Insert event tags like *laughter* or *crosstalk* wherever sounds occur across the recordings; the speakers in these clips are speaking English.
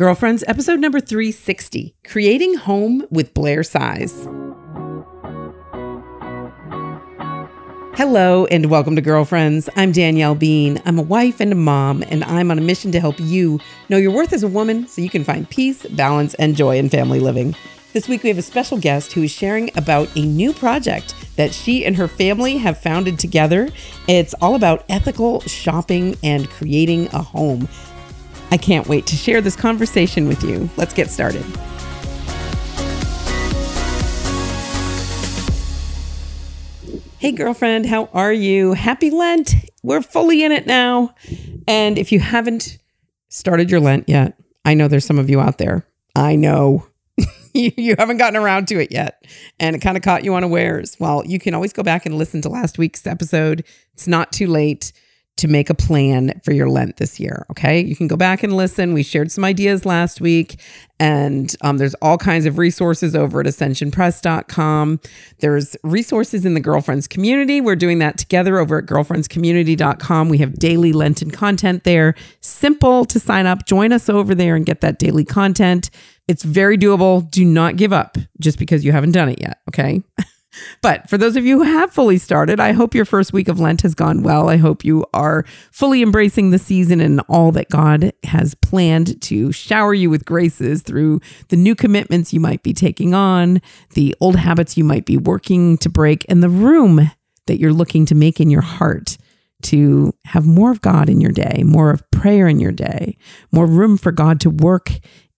Girlfriends, episode number 360 Creating Home with Blair Size. Hello and welcome to Girlfriends. I'm Danielle Bean. I'm a wife and a mom, and I'm on a mission to help you know your worth as a woman so you can find peace, balance, and joy in family living. This week, we have a special guest who is sharing about a new project that she and her family have founded together. It's all about ethical shopping and creating a home. I can't wait to share this conversation with you. Let's get started. Hey, girlfriend, how are you? Happy Lent. We're fully in it now. And if you haven't started your Lent yet, I know there's some of you out there. I know *laughs* you, haven't gotten around to it yet and it kind of caught you unawares. Well, you can always go back and listen to last week's episode. It's not too late to make a plan for your Lent this year. Okay. You can go back and listen. We shared some ideas last week, and um, there's all kinds of resources over at ascensionpress.com. There's resources in the Girlfriends community. We're doing that together over at girlfriendscommunity.com. We have daily Lenten content there. Simple to sign up. Join us over there and get that daily content. It's very doable. Do not give up just because you haven't done it yet. Okay. *laughs* But for those of you who have fully started, I hope your first week of Lent has gone well. I hope you are fully embracing the season and all that God has planned to shower you with graces through the new commitments you might be taking on, the old habits you might be working to break, and the room that you're looking to make in your heart to have more of God in your day, more of prayer in your day, more room for God to work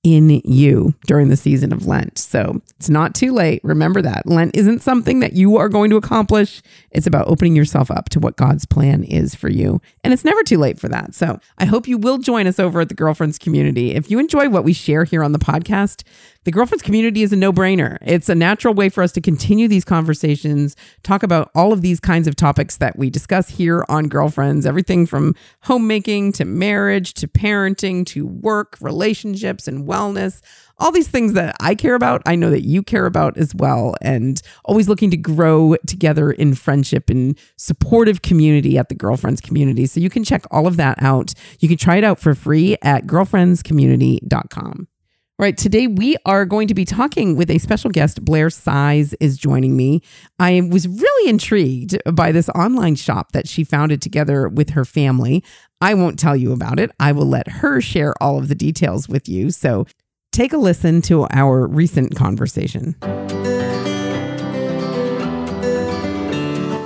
in you during the season of Lent. So it's not too late. Remember that. Lent isn't something that you are going to accomplish. It's about opening yourself up to what God's plan is for you. And it's never too late for that. So I hope you will join us over at the Girlfriends community. If you enjoy what we share here on the podcast, the Girlfriends community is a no brainer. It's a natural way for us to continue these conversations, talk about all of these kinds of topics that we discuss here on Girlfriends everything from homemaking to marriage to parenting to work, relationships, and wellness. All these things that I care about, I know that you care about as well. And always looking to grow together in friendship and supportive community at the Girlfriends community. So you can check all of that out. You can try it out for free at girlfriendscommunity.com. Right. Today we are going to be talking with a special guest. Blair Size is joining me. I was really intrigued by this online shop that she founded together with her family. I won't tell you about it. I will let her share all of the details with you. So take a listen to our recent conversation.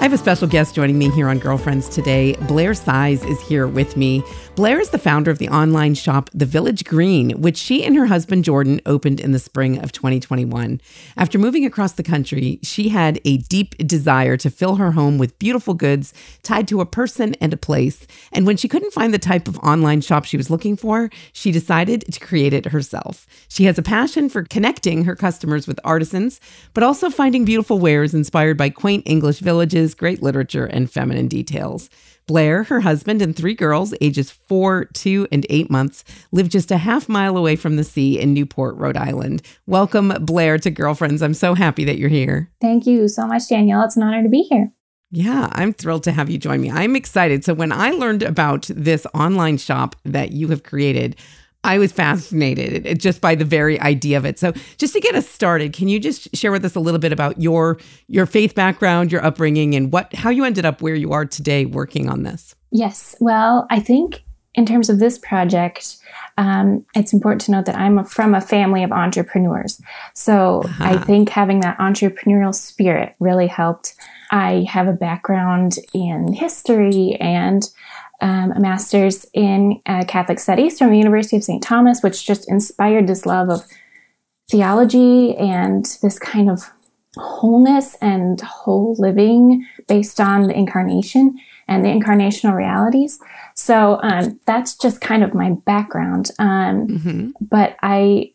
Have a special guest joining me here on Girlfriends today. Blair Size is here with me. Blair is the founder of the online shop The Village Green, which she and her husband Jordan opened in the spring of 2021. After moving across the country, she had a deep desire to fill her home with beautiful goods tied to a person and a place. And when she couldn't find the type of online shop she was looking for, she decided to create it herself. She has a passion for connecting her customers with artisans, but also finding beautiful wares inspired by quaint English villages, great literature, and feminine details. Blair, her husband, and three girls, ages four, two, and eight months, live just a half mile away from the sea in Newport, Rhode Island. Welcome, Blair, to Girlfriends. I'm so happy that you're here. Thank you so much, Danielle. It's an honor to be here. Yeah, I'm thrilled to have you join me. I'm excited. So, when I learned about this online shop that you have created, I was fascinated just by the very idea of it. So, just to get us started, can you just share with us a little bit about your your faith background, your upbringing, and what how you ended up where you are today working on this? Yes. Well, I think in terms of this project, um, it's important to note that I'm from a family of entrepreneurs. So uh-huh. I think having that entrepreneurial spirit really helped. I have a background in history and um, a master's in uh, Catholic Studies from the University of St. Thomas, which just inspired this love of theology and this kind of wholeness and whole living based on the incarnation and the incarnational realities. So um, that's just kind of my background. Um, mm-hmm. But I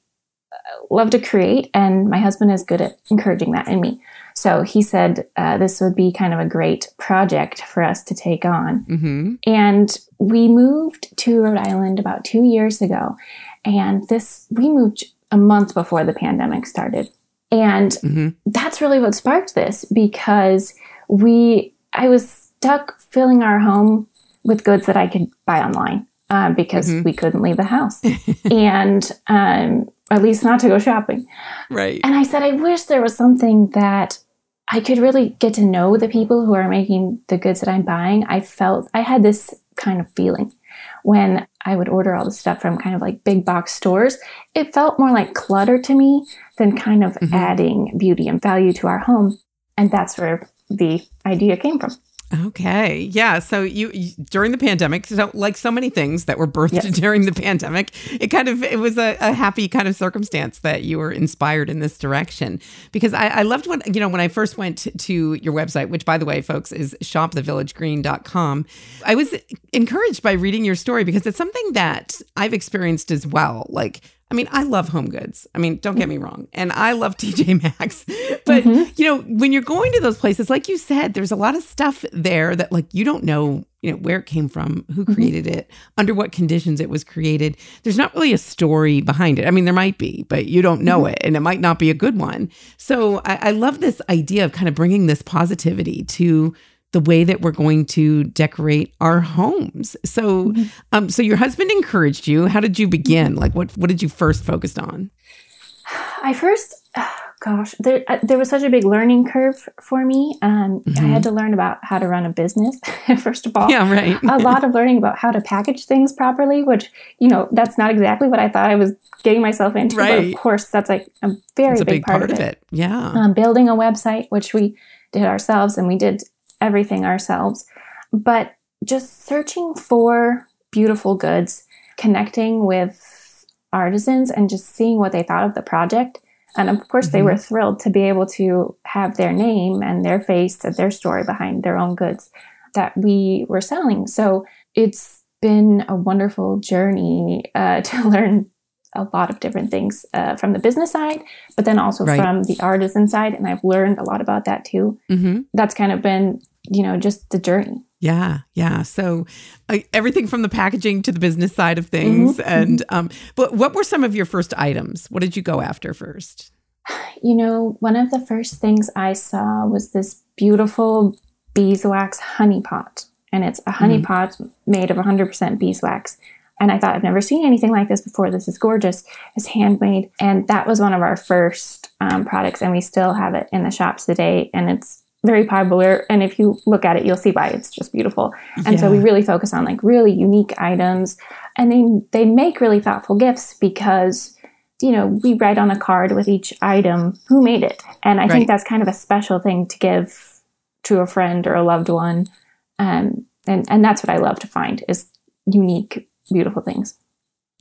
love to create, and my husband is good at encouraging that in me. So he said uh, this would be kind of a great project for us to take on. Mm-hmm. And we moved to Rhode Island about two years ago. And this, we moved a month before the pandemic started. And mm-hmm. that's really what sparked this because we, I was stuck filling our home with goods that I could buy online. uh, because mm-hmm. we couldn't leave the house, *laughs* and um, at least not to go shopping. Right. And I said, I wish there was something that I could really get to know the people who are making the goods that I'm buying. I felt I had this kind of feeling when I would order all the stuff from kind of like big box stores. It felt more like clutter to me than kind of mm-hmm. adding beauty and value to our home. And that's where the idea came from. Okay. Yeah. So you, you, during the pandemic, so like so many things that were birthed yes. *laughs* during the pandemic, it kind of it was a, a, happy kind of circumstance that you were inspired in this direction. Because I, I loved when you know when I first went to your website, which by the way, folks, is shopthevillagegreen.com. I was encouraged by reading your story because it's something that I've experienced as well. Like I mean, I love home goods. I mean, don't get me wrong. And I love *laughs* TJ Maxx. But, mm-hmm. you know, when you're going to those places, like you said, there's a lot of stuff there that like you don't know, you know, where it came from, who mm-hmm. created it, under what conditions it was created. There's not really a story behind it. I mean, there might be, but you don't know mm-hmm. it and it might not be a good one. So I, I love this idea of kind of bringing this positivity to the way that we're going to decorate our homes. So, mm-hmm. um, so your husband encouraged you. How did you begin? Like, what what did you first focus on? I first, oh *sighs* gosh, there uh, there was such a big learning curve for me. Um, mm-hmm. I had to learn about how to run a business *laughs* first of all. Yeah, right. a lot of learning about how to package things properly, which you know that's not exactly what I thought I was getting myself into. Right. But of course, that's like a very a big, big, part, part of, it. it. Yeah. Um, building a website, which we did ourselves, and we did everything ourselves, but just searching for beautiful goods, connecting with artisans, and just seeing what they thought of the project. And of course, mm-hmm. they were thrilled to be able to have their name and their face and their story behind their own goods that we were selling. So it's been a wonderful journey uh, *laughs* to learn a lot of different things uh, from the business side, but then also right. from the artisan side. And I've learned a lot about that too. Mm-hmm. That's kind of been you know, just the journey. Yeah, yeah. So uh, everything from the packaging to the business side of things. Mm-hmm. And mm-hmm. um, but what were some of your first items? What did you go after first? *sighs* You know, one of the first things I saw was this beautiful beeswax honey pot, and it's a honey mm. pot made of 100% beeswax. And I thought I've never seen anything like this before. This is gorgeous. It's handmade, and that was one of our first um, products, and we still have it in the shops today. And it's very popular and if you look at it you'll see why it's just beautiful and yeah. so we really focus on like really unique items and they they make really thoughtful gifts because you know we write on a card with each item who made it and i right. think that's kind of a special thing to give to a friend or a loved one um, and and that's what i love to find is unique beautiful things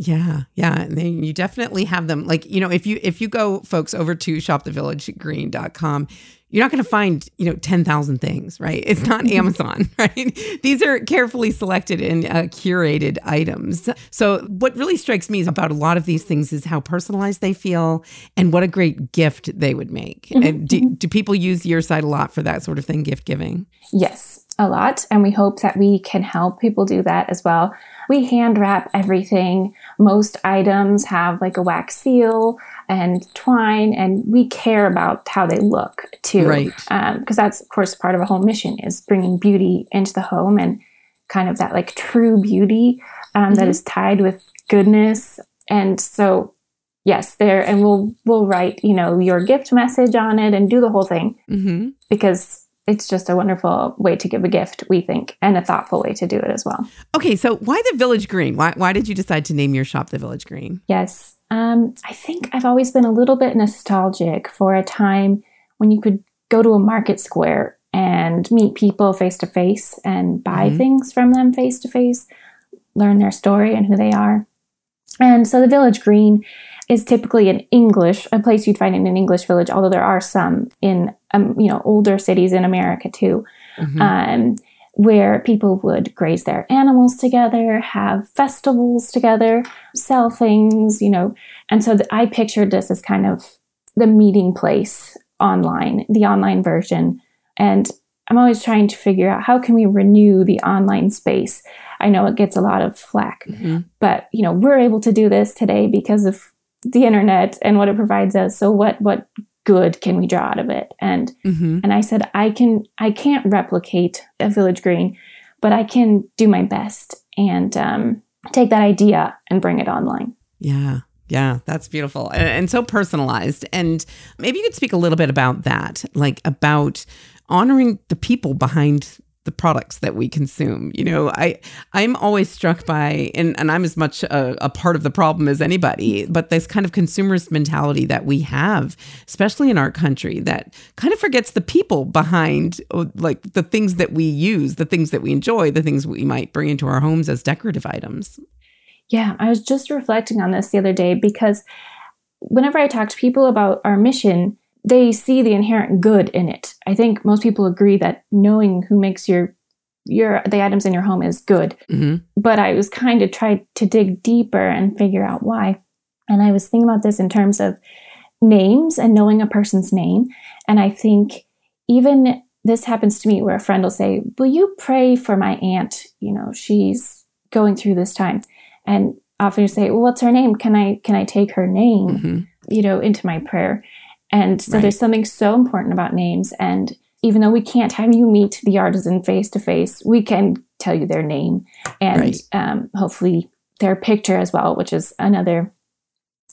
yeah, yeah. And you definitely have them. Like, you know, if you if you go folks over to shopthevillagegreen.com, you're not going to find, you know, 10,000 things, right? It's not Amazon, *laughs* right? These are carefully selected and uh, curated items. So what really strikes me about a lot of these things is how personalized they feel and what a great gift they would make. Mm-hmm. And do, do people use your site a lot for that sort of thing, gift giving? Yes, a lot. And we hope that we can help people do that as well we hand wrap everything. Most items have like a wax seal and twine, and we care about how they look too. Right. Because um, that's, of course, part of a home mission is bringing beauty into the home and kind of that like true beauty um, mm-hmm. that is tied with goodness. And so, yes, there, and we'll we'll write you know your gift message on it and do the whole thing mm-hmm. because it's just a wonderful way to give a gift, we think, and a thoughtful way to do it as well. Okay, so why the Village Green? Why, why did you decide to name your shop the Village Green? Yes, um, I think I've always been a little bit nostalgic for a time when you could go to a market square and meet people face to face and buy mm-hmm. things from them face to face, learn their story and who they are. And so the Village Green is typically an English, a place you'd find in an English village, although there are some in, um, you know, older cities in America too, mm-hmm. um, where people would graze their animals together, have festivals together, sell things, you know. And so the, I pictured this as kind of the meeting place online, the online version. And I'm always trying to figure out how can we renew the online space. I know it gets a lot of flack, mm-hmm. but you know we're able to do this today because of the internet and what it provides us. So what what good can we draw out of it? And mm-hmm. and I said I can I can't replicate a village green, but I can do my best. And um, take that idea and bring it online. Yeah. Yeah, that's beautiful and, and, so personalized. And maybe you could speak a little bit about that, like about honoring the people behind the products that we consume. You know, I I'm always struck by and, and I'm as much a, a, part of the problem as anybody, but this kind of consumerist mentality that we have, especially in our country, that kind of forgets the people behind oh, like the things that we use, the things that we enjoy, the things we might bring into our homes as decorative items. Yeah, I was just reflecting on this the other day because whenever I talk to people about our mission, they see the inherent good in it. I think most people agree that knowing who makes your your the items in your home is good. Mm-hmm. But I was kind of trying to dig deeper and figure out why. And I was thinking about this in terms of names and knowing a person's name. And I think even this happens to me where a friend will say, Will you pray for my aunt? You know, she's going through this time. And often you say, Well, what's her name? Can I can I take her name, mm-hmm. you know, into my prayer? And so right. there's something so important about names. And even though we can't have you meet the artisan face to face, we can tell you their name and right. um, hopefully their picture as well, which is another,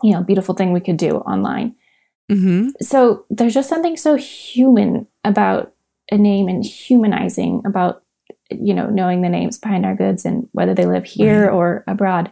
you know, beautiful thing we could do online. Mm-hmm. So there's just something so human about a name and humanizing about, you know, knowing the names behind our goods and whether they live here right. or abroad.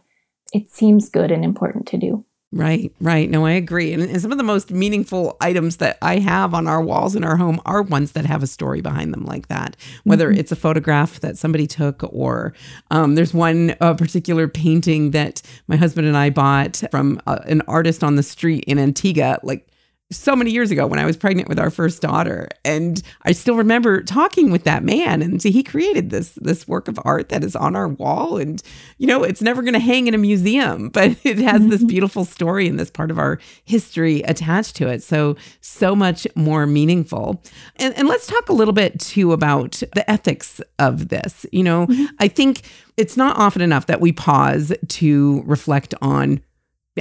It seems good and important to do. Right, right. No, I agree. And, and, some of the most meaningful items that I have on our walls in our home are ones that have a story behind them, like that. Whether mm-hmm. it's a photograph that somebody took, or um, there's one uh, particular painting that my husband and I bought from uh, an artist on the street in Antigua, like so many years ago when I was pregnant with our first daughter. And I still remember talking with that man and he created this this work of art that is on our wall. And, you know, it's never gonna hang in a museum, *laughs* but it has this mm-hmm. beautiful story and this part of our history attached to it. So so much more meaningful. And and let's talk a little bit too about the ethics of this. You know, mm-hmm. I think it's not often enough that we pause to reflect on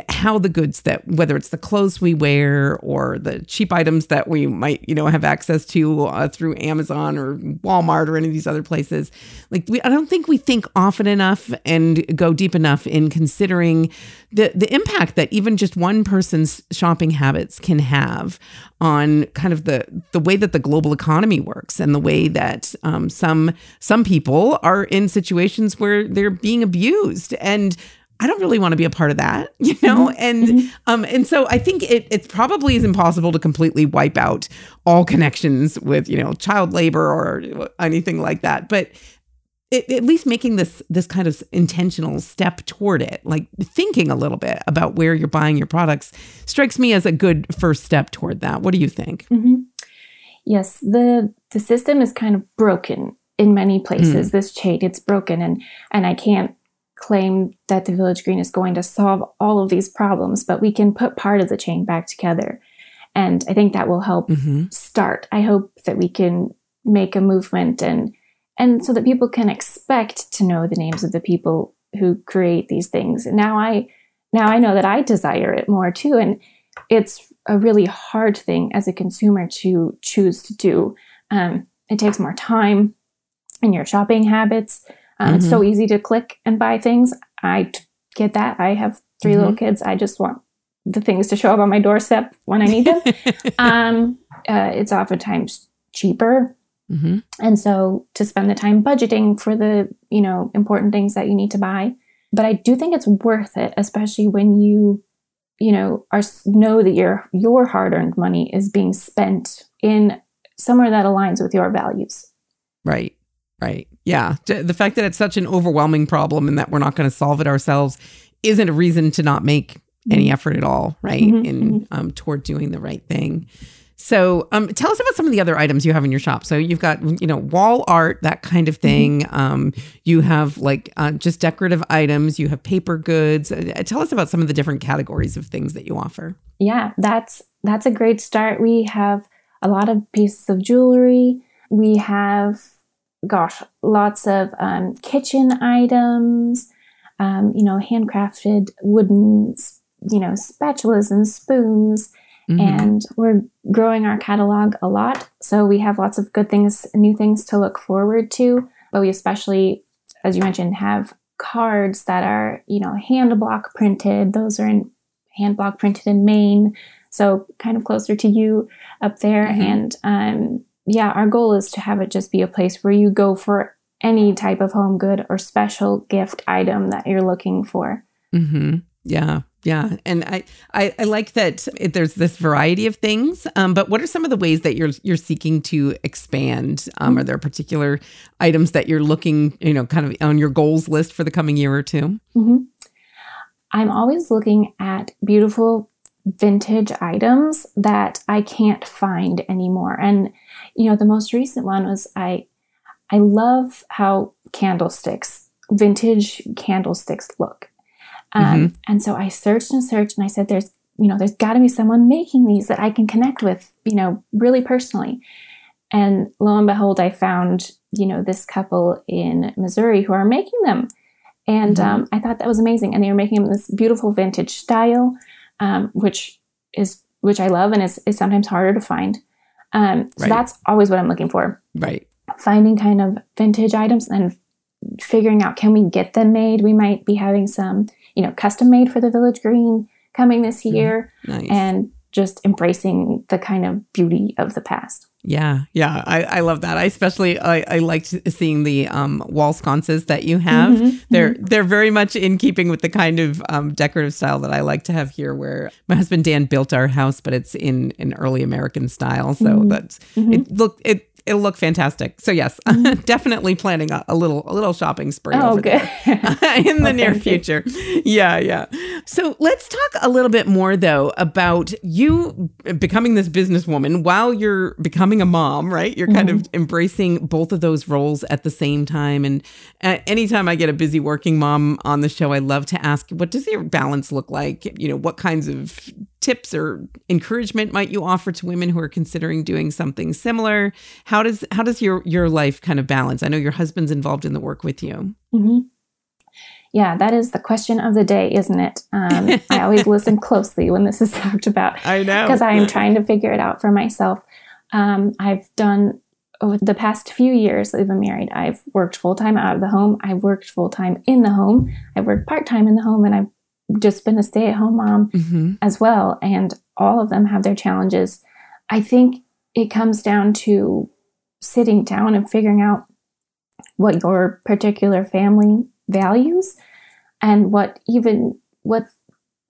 how the goods that whether it's the clothes we wear or the cheap items that we might you know have access to uh, through Amazon or Walmart or any of these other places like we I don't think we think often enough and go deep enough in considering the the impact that even just one person's shopping habits can have on kind of the the way that the global economy works and the way that um, some some people are in situations where they're being abused. And I don't really want to be a part of that, *laughs* you know? Mm-hmm. And mm-hmm. um and so I think it it probably is impossible to completely wipe out all connections with, you know, child labor or anything like that. But it, at least making this this kind of intentional step toward it, like thinking a little bit about where you're buying your products, strikes me as a good first step toward that. What do you think? Mm-hmm. Yes, the the system is kind of broken in many places. Mm. This chain, it's broken, and and I can't claim that the village green is going to solve all of these problems, but we can put part of the chain back together. And I think that will help mm-hmm. start. I hope that we can make a movement and and so that people can expect to know the names of the people who create these things. Now I now I know that I desire it more too. And it's a really hard thing as a consumer to choose to do. Um, it takes more time in your shopping habits. Um, mm-hmm. It's so mm-hmm. easy to click and buy things. I t- get that. I have 3 mm-hmm. little kids. I just want the things to show up on my doorstep when I need them. *laughs* um, uh, it's oftentimes cheaper. Mm-hmm. And so to spend the time budgeting for the, you know, important things that you need to buy. But I do think it's worth it, especially when you, you know, are know that your your hard-earned money is being spent in somewhere that aligns with your values. Right. Right. Yeah. The fact that it's such an overwhelming problem and that we're not going to solve it ourselves isn't a reason to not make any mm-hmm. effort at all, right? mm-hmm, in mm-hmm. um, toward doing the right thing. So, um, tell us about some of the other items you have in your shop. So, you've got, you know, wall art, that kind of thing. Mm-hmm. Um, you have like uh, just decorative items. You have paper goods. Uh, tell us about some of the different categories of things that you offer. Yeah, that's that's a great start. We have a lot of pieces of jewelry. We have gosh, lots of um, kitchen items, um, you know, handcrafted wooden, you know, spatulas and spoons. Mm-hmm. And we're growing our catalog a lot. So we have lots of good things, new things to look forward to. But we especially, as you mentioned, have cards that are, you know, hand block printed. Those are in hand block printed in Maine. So kind of closer to you up there. Mm-hmm. And um, yeah, our goal is to have it just be a place where you go for any type of home good or special gift item that you're looking for. Mm-hmm. Yeah, yeah, and I, I, I like that it, there's this variety of things. Um, but what are some of the ways that you're you're seeking to expand? Um. Are there particular items that you're looking, you know, kind of on your goals list for the coming year or 2 mm-hmm. I'm always looking at beautiful vintage items that I can't find anymore. And you know, the most recent one was I I love how candlesticks, vintage candlesticks look. Um, mm-hmm. And so I searched and searched and I said, there's, you know, there's got to be someone making these that I can connect with, you know, really personally. And lo and behold, I found, you know, this couple in Missouri who are making them. And mm-hmm. um, I thought that was amazing. And they were making them this beautiful vintage style, um, which is, which I love and is, is sometimes harder to find. Um, so right. that's always what I'm looking for. Right. Finding kind of vintage items and figuring out can we get them made. We might be having some, you know, custom made for the Village Green coming this year, nice. and just embracing the kind of beauty of the past. Yeah, yeah, I, I love that. I especially I, I liked seeing the um, wall sconces that you have. Mm-hmm, they're mm-hmm. they're very much in keeping with the kind of um, decorative style that I like to have here. Where my husband Dan built our house, but it's in an early American style, so mm-hmm. that's mm-hmm. it. Look, it it'll look fantastic. So yes, *laughs* mm-hmm. definitely planning a, a, little a little shopping spree oh, good. *laughs* *laughs* in the well, near future. You. Yeah, yeah. So let's talk a little bit more though about you becoming this businesswoman while you're becoming a mom, right? You're kind mm-hmm. of embracing both of those roles at the same time. And uh, anytime I get a busy working mom on the show, I love to ask, what does your balance look like? You know, what kinds of tips or encouragement might you offer to women who are considering doing something similar? How does how does your your life kind of balance? I know your husband's involved in the work with you. Mm-hmm. Yeah, that is the question of the day, isn't it? Um, I always *laughs* listen closely when this is talked about. I know because I am trying to figure it out for myself. Um, I've done over the past few years that we've been married. I've worked full time out of the home. I've worked full time in the home. I've worked part time in the home, and I've just been a stay at home mom mm-hmm. as well. And all of them have their challenges. I think it comes down to sitting down and figuring out what your particular family values and what even what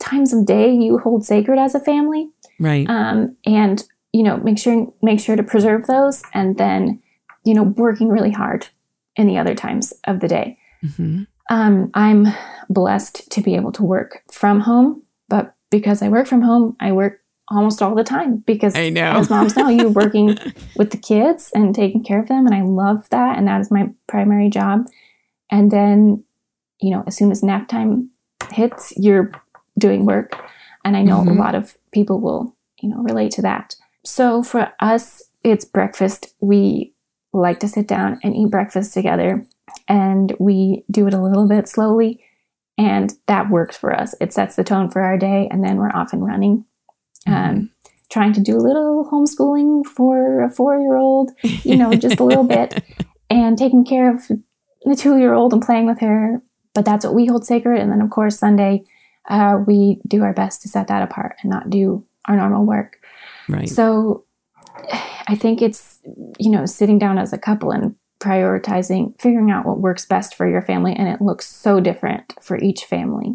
times of day you hold sacred as a family. Right. Um, and you know, make sure make sure to preserve those and then, you know, working really hard in the other times of the day. Mm-hmm. Um, I'm blessed to be able to work from home, but because I work from home, I work almost all the time because I know. as moms know, you're working *laughs* with the kids and taking care of them. And I love that. And that is my primary job. And then, you know, as soon as nap time hits, you're doing work. And I know mm-hmm. a lot of people will, you know, relate to that. So for us, it's breakfast. We like to sit down and eat breakfast together and we do it a little bit slowly and that works for us. It sets the tone for our day and then we're off and running. Mm-hmm. um, trying to do a little homeschooling for a four year old you know just a little bit *laughs* and taking care of the two year old and playing with her. But that's what we hold sacred. And then of course sunday uh, we do our best to set that apart and not do our normal work. Right. So i think it's you know sitting down as a couple and prioritizing, figuring out what works best for your family. And it looks so different for each family.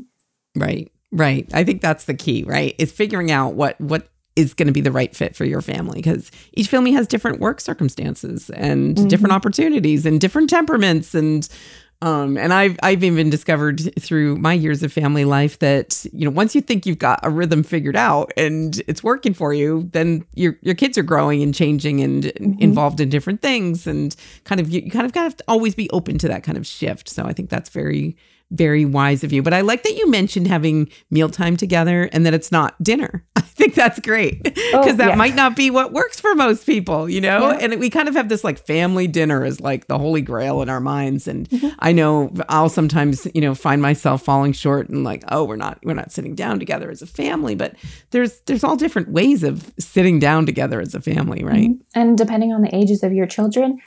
Right. Right. I think that's the key, right? Is figuring out what, what, is going to be the right fit for your family because each family has different work circumstances and mm-hmm. different opportunities and different temperaments and um, and I've I've even discovered through my years of family life that you know once you think you've got a rhythm figured out and it's working for you, then your your kids are growing and changing and mm-hmm. involved in different things and kind of you, you kind of got to always be open to that kind of shift. So I think that's very very wise of you. But I like that you mentioned having mealtime together and that it's not dinner. I think that's great because oh, that yeah. might not be what works for most people, you know? Yeah. And we kind of have this like family dinner is like the holy grail in our minds. And mm-hmm. I know I'll sometimes, you know, find myself falling short and like, oh, we're not, we're not sitting down together as a family, but there's, there's all different ways of sitting down together as a family, right? Mm-hmm. And depending on the ages of your children,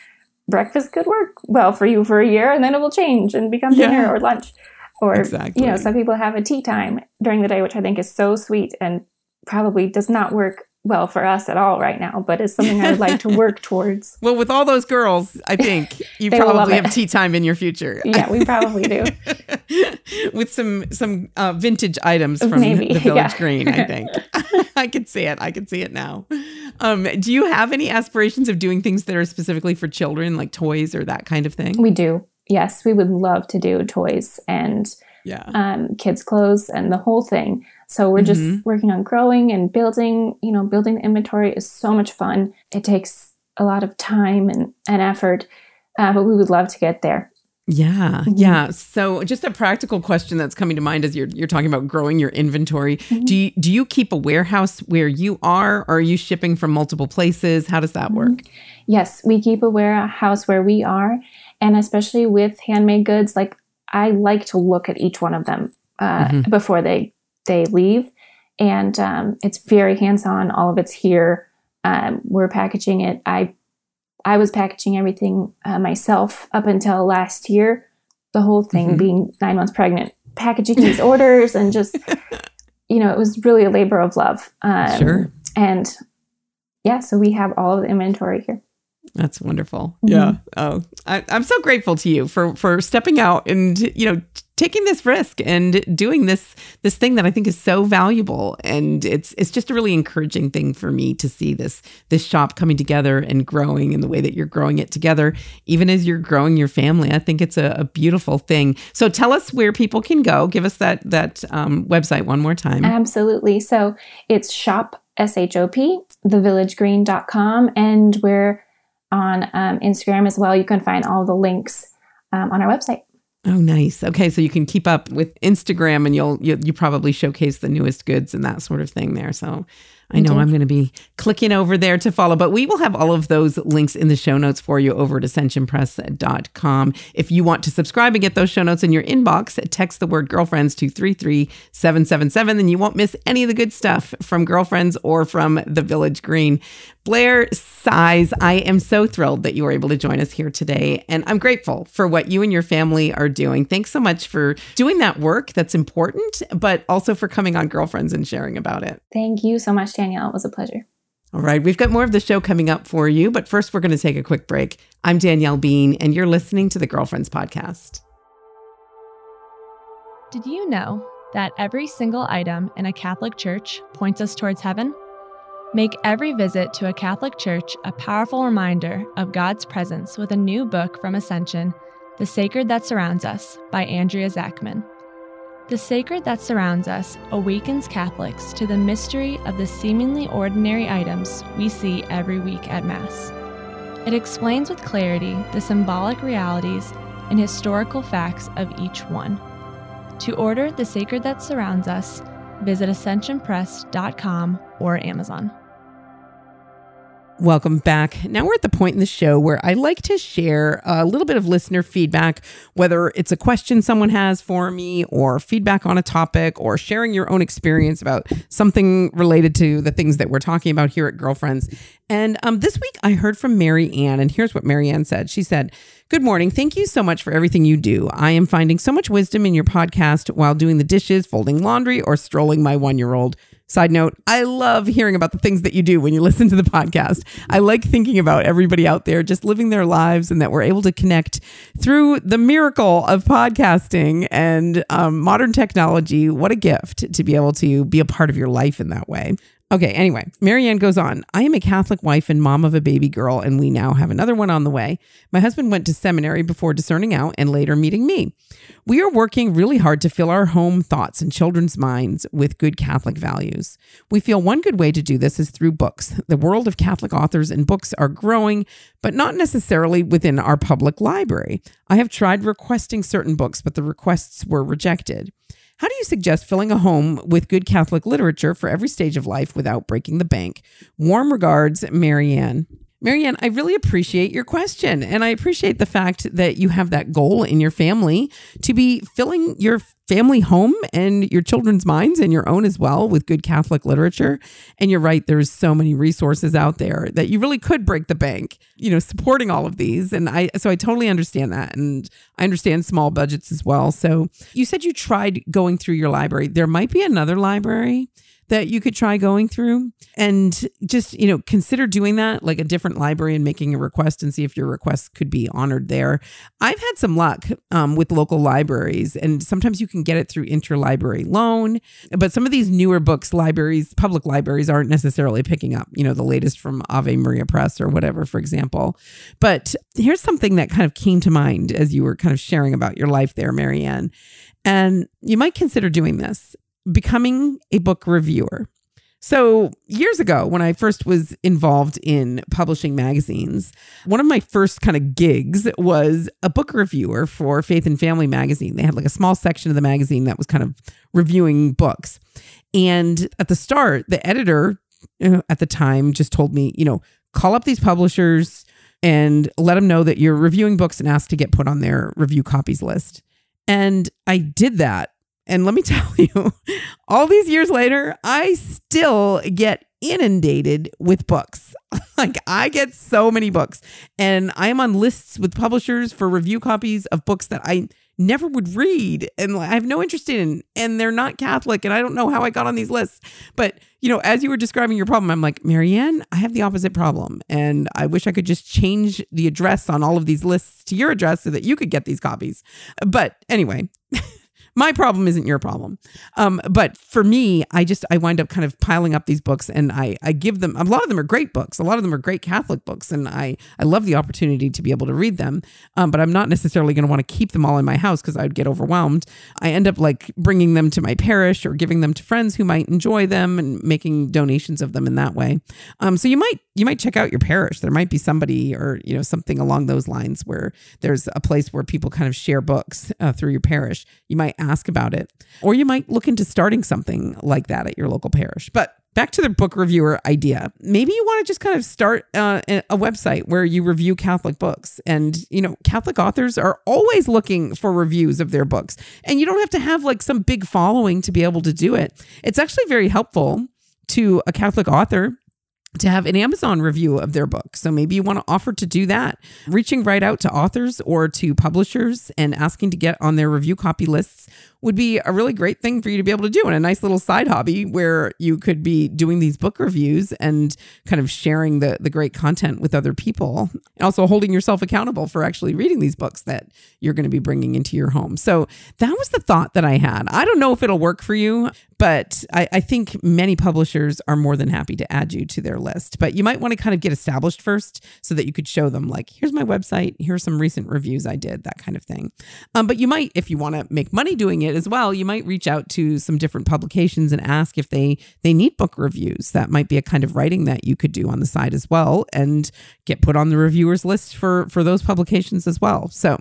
breakfast could work well for you for a year and then it will change and become Yeah. dinner or lunch. Or, Exactly. you know, some people have a tea time during the day, which I think is so sweet and probably does not work well for us at all right now, but is something I would like to *laughs* work towards. Well, with all those girls, I think *laughs* you They will love probably have tea time in your future. *laughs* Yeah, we probably do. with some some uh, vintage items from Maybe, the Village yeah. Green. I think I could see it. I could see it now. Um, do you have any aspirations of doing things that are specifically for children, like toys or that kind of thing? We do. Yes, we would love to do toys and Yeah. um, kids' clothes and the whole thing. So we're just Mhm. working on growing and building. You know, building the inventory is so much fun. It takes a lot of time and, and effort, uh, but we would love to get there. Yeah, Mhm. yeah. So, just a practical question that's coming to mind as you're you're talking about growing your inventory. Mhm. Do you, do you keep a warehouse where you are, or are you shipping from multiple places? How does that work? Yes, we keep a warehouse where we are, and especially with handmade goods, like I like to look at each one of them uh, Mhm. before they they leave, and um, it's very hands on. All of it's here. Um, we're packaging it. I I was packaging everything uh, myself up until last year. The whole thing Mhm. being nine months pregnant, packaging these *laughs* orders, and just you know, it was really a labor of love. Um, Sure. And yeah, so we have all of the inventory here. That's wonderful. Yeah. Oh, I, I'm so grateful to you for for stepping out and you know taking this risk and doing this this thing that I think is so valuable. And it's it's just a really encouraging thing for me to see this this shop coming together and growing in the way that you're growing it together, even as you're growing your family. I think it's a, a beautiful thing. So tell us where people can go. Give us that that um, website one more time. Absolutely. So it's shop, S H O P, thevillagegreen.com. And we're on um, Instagram as well. You can find all the links um, on our website. Oh, nice. Okay, so you can keep up with Instagram, and you'll you, you probably showcase the newest goods and that sort of thing there. So I know. I'm going to be clicking over there to follow, but we will have all of those links in the show notes for you over at ascensionpress.com. If you want to subscribe and get those show notes in your inbox, text the word girlfriends to 33777, and you won't miss any of the good stuff from Girlfriends or from the Village Green. Blair Size, I am so thrilled that you were able to join us here today. And I'm grateful for what you and your family are doing. Thanks so much for doing that work that's important, but also for coming on Girlfriends and sharing about it. Thank you so much, Danielle. It was a pleasure. All right, we've got more of the show coming up for you, but first we're going to take a quick break. I'm Danielle Bean, and you're listening to the Girlfriends Podcast. Did you know that every single item in a Catholic church points us towards heaven? Make every visit to a Catholic church a powerful reminder of God's presence with a new book from Ascension, The Sacred That Surrounds Us by Andrea Zachman. The Sacred That Surrounds Us awakens Catholics to the mystery of the seemingly ordinary items we see every week at Mass. It explains with clarity the symbolic realities and historical facts of each one. To order The Sacred That Surrounds Us, visit ascensionpress.com or Amazon. Welcome back. Now we're at the point in the show where I like to share a little bit of listener feedback, whether it's a question someone has for me, or feedback on a topic, or sharing your own experience about something related to the things that we're talking about here at Girlfriends. And um, this week I heard from Mary Ann, and here's what Mary Ann said. She said, Good morning. Thank you so much for everything you do. I am finding so much wisdom in your podcast while doing the dishes, folding laundry, or strolling my one year old. Side note, I love hearing about the things that you do when you listen to the podcast. I like thinking about everybody out there just living their lives and that we're able to connect through the miracle of podcasting and um, modern technology. What a gift to be able to be a part of your life in that way. Okay, anyway, Marianne goes on. I am a Catholic wife and mom of a baby girl, and we now have another one on the way. My husband went to seminary before discerning out and later meeting me. We are working really hard to fill our home thoughts and children's minds with good Catholic values. We feel one good way to do this is through books. The world of Catholic authors and books are growing, but not necessarily within our public library. I have tried requesting certain books, but the requests were rejected. How do you suggest filling a home with good Catholic literature for every stage of life without breaking the bank? Warm regards, Marianne. Marianne, I really appreciate your question. And I appreciate the fact that you have that goal in your family to be filling your family home and your children's minds and your own as well with good Catholic literature. And you're right, there's so many resources out there that you really could break the bank, you know, supporting all of these. And I, so I totally understand that. And I understand small budgets as well. So you said you tried going through your library. There might be another library that you could try going through and just, you know, consider doing that like a different library and making a request and see if your request could be honored there. I've had some luck um, with local libraries and sometimes you can get it through interlibrary loan, but some of these newer books, libraries, public libraries aren't necessarily picking up, you know, the latest from Ave Maria Press or whatever, for example. But here's something that kind of came to mind as you were kind of sharing about your life there, Marianne. And you might consider doing this becoming a book reviewer. So, years ago, when I first was involved in publishing magazines, one of my first kind of gigs was a book reviewer for Faith and Family magazine. They had like a small section of the magazine that was kind of reviewing books. And at the start, the editor at the time just told me, you know, call up these publishers and let them know that you're reviewing books and ask to get put on their review copies list. And I did that and let me *laughs* tell you, all these years later, I still get inundated with books. *laughs* like I get so many books and I'm on lists with publishers for review copies of books that I never would read and I have no interest in and they're not Catholic and I don't know how I got on these lists. But, you know, as you were describing your problem, I'm like, Marianne, I have the opposite problem and I wish I could just change the address on all of these lists to your address so that you could get these copies. But anyway, *laughs* my problem isn't your problem. Um, but for me, I just I wind up kind of piling up these books, and I I give them a lot of them are great books. A lot of them are great Catholic books, and I I love the opportunity to be able to read them. Um, but I'm not necessarily going to want to keep them all in my house because I'd get overwhelmed. I end up like bringing them to my parish or giving them to friends who might enjoy them and making donations of them in that way. Um, so you might you might check out your parish. There might be somebody or you know something along those lines where there's a place where people kind of share books uh, through your parish. You might ask about it, or you might look into starting something like that at your local parish. But back to the book reviewer idea. Maybe you want to just kind of start uh, a website where you review Catholic books. And, you know, Catholic authors are always looking for reviews of their books. And you don't have to have like some big following to be able to do it. It's actually very helpful to a Catholic author to have an Amazon review of their book. So maybe you want to offer to do that, reaching right out to authors or to publishers and asking to get on their review copy lists would be a really great thing for you to be able to do and a nice little side hobby where you could be doing these book reviews and kind of sharing the, the great content with other people and also holding yourself accountable for actually reading these books that you're going to be bringing into your home. So that was the thought that I had. I don't know if it'll work for you, but I, I think many publishers are more than happy to add you to their list. But you might want to kind of get established first so that you could show them, like, here's my website, here's some recent reviews I did, that kind of thing. Um, but you might, if you want to make money doing it, it as well, you might reach out to some different publications and ask if they they need book reviews. That might be a kind of writing that you could do on the side as well and get put on the reviewers list for for those publications as well. So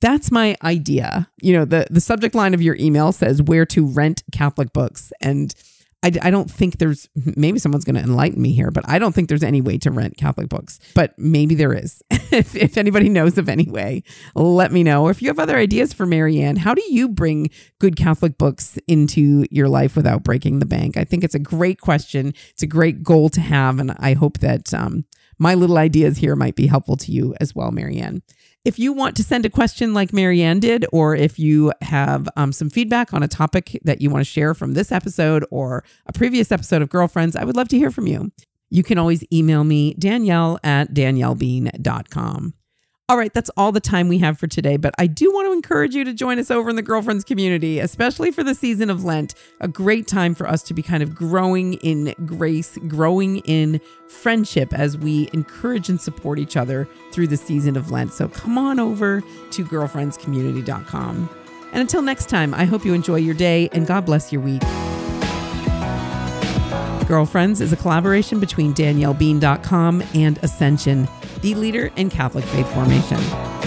that's my idea. You know, the the subject line of your email says where to rent Catholic books and I, I don't think there's maybe someone's going to enlighten me here, but I don't think there's any way to rent Catholic books. But maybe there is. *laughs* if, if anybody knows of any way, let me know. If you have other ideas for Marianne, how do you bring good Catholic books into your life without breaking the bank? I think it's a great question. It's a great goal to have. And I hope that um, my little ideas here might be helpful to you as well, Marianne. If you want to send a question like Marianne did, or if you have um, some feedback on a topic that you want to share from this episode or a previous episode of Girlfriends, I would love to hear from you. You can always email me, Danielle at daniellebean.com. All right, that's all the time we have for today, but I do want to encourage you to join us over in the Girlfriends community, especially for the season of Lent. A great time for us to be kind of growing in grace, growing in friendship as we encourage and support each other through the season of Lent. So come on over to girlfriendscommunity.com. And until next time, I hope you enjoy your day and God bless your week. Girlfriends is a collaboration between DanielleBean.com and Ascension the leader in Catholic faith formation.